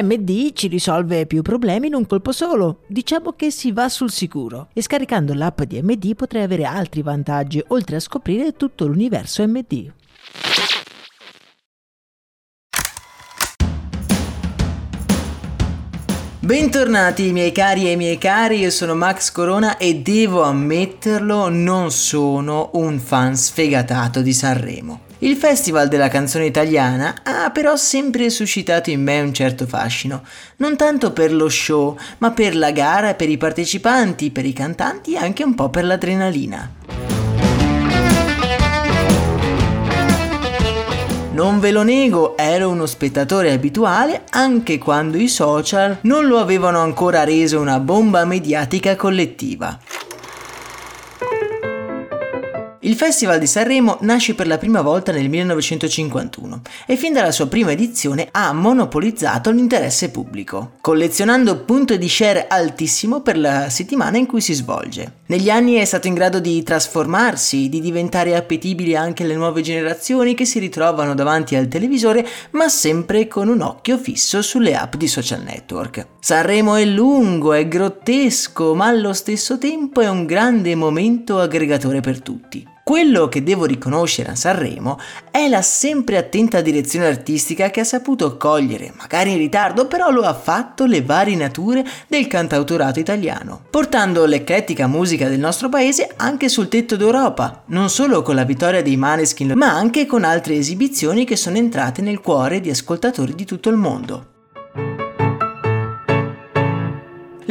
MD ci risolve più problemi in un colpo solo. Diciamo che si va sul sicuro. E scaricando l'app di MD potrai avere altri vantaggi, oltre a scoprire tutto l'universo MD. Bentornati miei cari e miei cari, io sono Max Corona e devo ammetterlo, non sono un fan sfegatato di Sanremo. Il Festival della canzone italiana ha però sempre suscitato in me un certo fascino, non tanto per lo show, ma per la gara, per i partecipanti, per i cantanti e anche un po' per l'adrenalina. Non ve lo nego, ero uno spettatore abituale anche quando i social non lo avevano ancora reso una bomba mediatica collettiva. Il Festival di Sanremo nasce per la prima volta nel 1951 e fin dalla sua prima edizione ha monopolizzato l'interesse pubblico, collezionando punti di share altissimo per la settimana in cui si svolge. Negli anni è stato in grado di trasformarsi, di diventare appetibile anche alle nuove generazioni che si ritrovano davanti al televisore, ma sempre con un occhio fisso sulle app di social network. Sanremo è lungo, è grottesco, ma allo stesso tempo è un grande momento aggregatore per tutti. Quello che devo riconoscere a Sanremo è la sempre attenta direzione artistica che ha saputo cogliere, magari in ritardo, però lo ha fatto, le varie nature del cantautorato italiano, portando l'eclettica musica del nostro paese anche sul tetto d'Europa, non solo con la vittoria dei Maneskin, ma anche con altre esibizioni che sono entrate nel cuore di ascoltatori di tutto il mondo.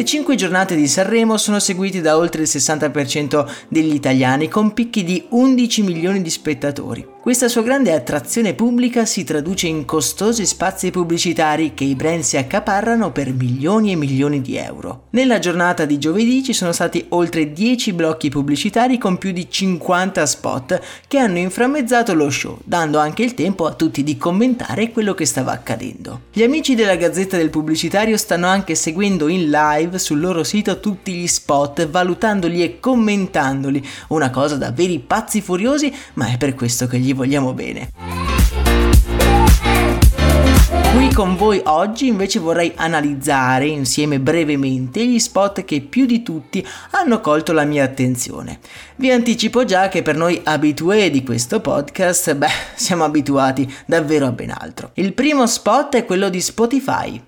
Le cinque giornate di Sanremo sono seguite da oltre il 60% degli italiani, con picchi di 11 milioni di spettatori. Questa sua grande attrazione pubblica si traduce in costosi spazi pubblicitari che i brand si accaparrano per milioni e milioni di euro. Nella giornata di giovedì ci sono stati oltre 10 blocchi pubblicitari con più di 50 spot che hanno inframmezzato lo show, dando anche il tempo a tutti di commentare quello che stava accadendo. Gli amici della Gazzetta del Pubblicitario stanno anche seguendo in live sul loro sito tutti gli spot, valutandoli e commentandoli, una cosa da veri pazzi furiosi, ma è per questo che gli gli vogliamo bene. Qui con voi oggi invece vorrei analizzare insieme brevemente gli spot che più di tutti hanno colto la mia attenzione. Vi anticipo già che per noi abitué di questo podcast, beh, siamo abituati davvero a ben altro. Il primo spot è quello di Spotify.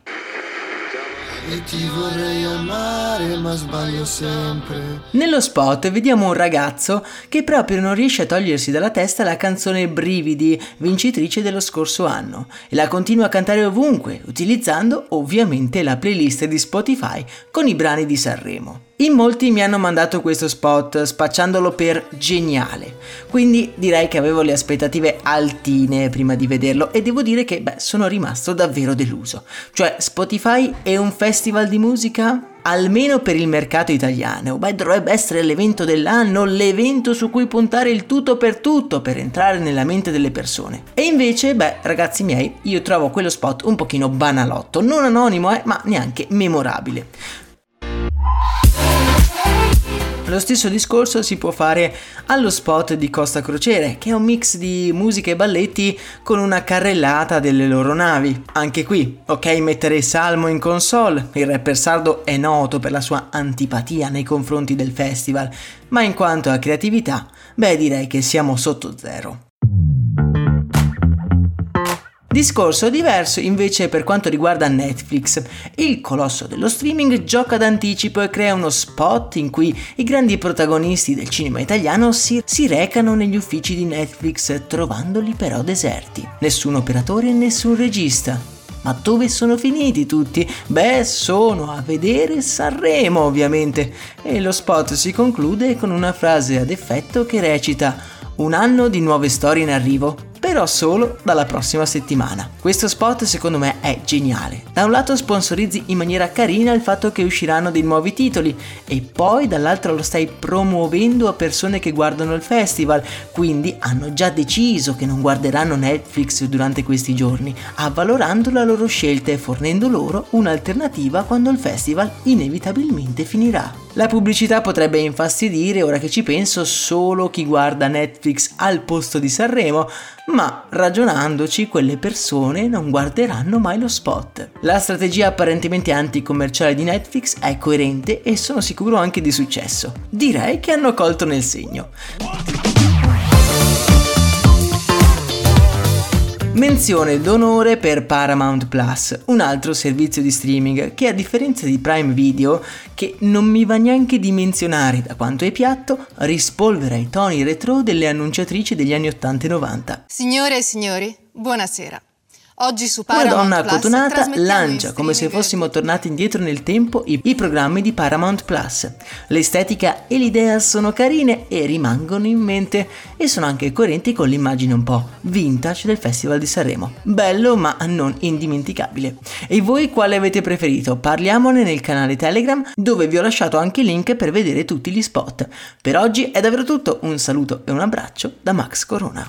E ti vorrei amare ma sbaglio sempre. Nello spot vediamo un ragazzo che proprio non riesce a togliersi dalla testa la canzone Brividi, vincitrice dello scorso anno, e la continua a cantare ovunque, utilizzando ovviamente la playlist di Spotify con i brani di Sanremo. In molti mi hanno mandato questo spot spacciandolo per geniale, quindi direi che avevo le aspettative altine prima di vederlo e devo dire che beh, sono rimasto davvero deluso. Cioè Spotify è un festival di musica? almeno per il mercato italiano, beh, dovrebbe essere l'evento dell'anno, l'evento su cui puntare il tutto per tutto per entrare nella mente delle persone. E invece, beh, ragazzi miei, io trovo quello spot un pochino banalotto, non anonimo, eh, ma neanche memorabile. Lo stesso discorso si può fare allo spot di Costa Crociere, che è un mix di musica e balletti con una carrellata delle loro navi. Anche qui, ok mettere Salmo in console, il rapper sardo è noto per la sua antipatia nei confronti del festival, ma in quanto a creatività, beh direi che siamo sotto zero. Discorso diverso invece per quanto riguarda Netflix. Il colosso dello streaming gioca d'anticipo e crea uno spot in cui i grandi protagonisti del cinema italiano si, si recano negli uffici di Netflix trovandoli però deserti. Nessun operatore e nessun regista. Ma dove sono finiti tutti? Beh, sono a vedere Sanremo, ovviamente. E lo spot si conclude con una frase ad effetto che recita: Un anno di nuove storie in arrivo però solo dalla prossima settimana. Questo spot secondo me è geniale. Da un lato sponsorizzi in maniera carina il fatto che usciranno dei nuovi titoli e poi dall'altro lo stai promuovendo a persone che guardano il festival, quindi hanno già deciso che non guarderanno Netflix durante questi giorni, avvalorando la loro scelta e fornendo loro un'alternativa quando il festival inevitabilmente finirà. La pubblicità potrebbe infastidire, ora che ci penso, solo chi guarda Netflix al posto di Sanremo, ma ragionandoci quelle persone non guarderanno mai lo spot. La strategia apparentemente anticommerciale di Netflix è coerente e sono sicuro anche di successo. Direi che hanno colto nel segno. Menzione d'onore per Paramount Plus, un altro servizio di streaming che a differenza di Prime Video, che non mi va neanche di menzionare da quanto è piatto, rispolvera i toni retro delle annunciatrici degli anni 80 e 90. Signore e signori, buonasera. Oggi su Una Paramount donna Plus trasmettiamo lancia come se fossimo tornati indietro nel tempo i, i programmi di Paramount Plus. L'estetica e l'idea sono carine e rimangono in mente e sono anche coerenti con l'immagine un po' vintage del Festival di Sanremo. Bello ma non indimenticabile. E voi quale avete preferito? Parliamone nel canale Telegram dove vi ho lasciato anche il link per vedere tutti gli spot. Per oggi è davvero tutto, un saluto e un abbraccio da Max Corona.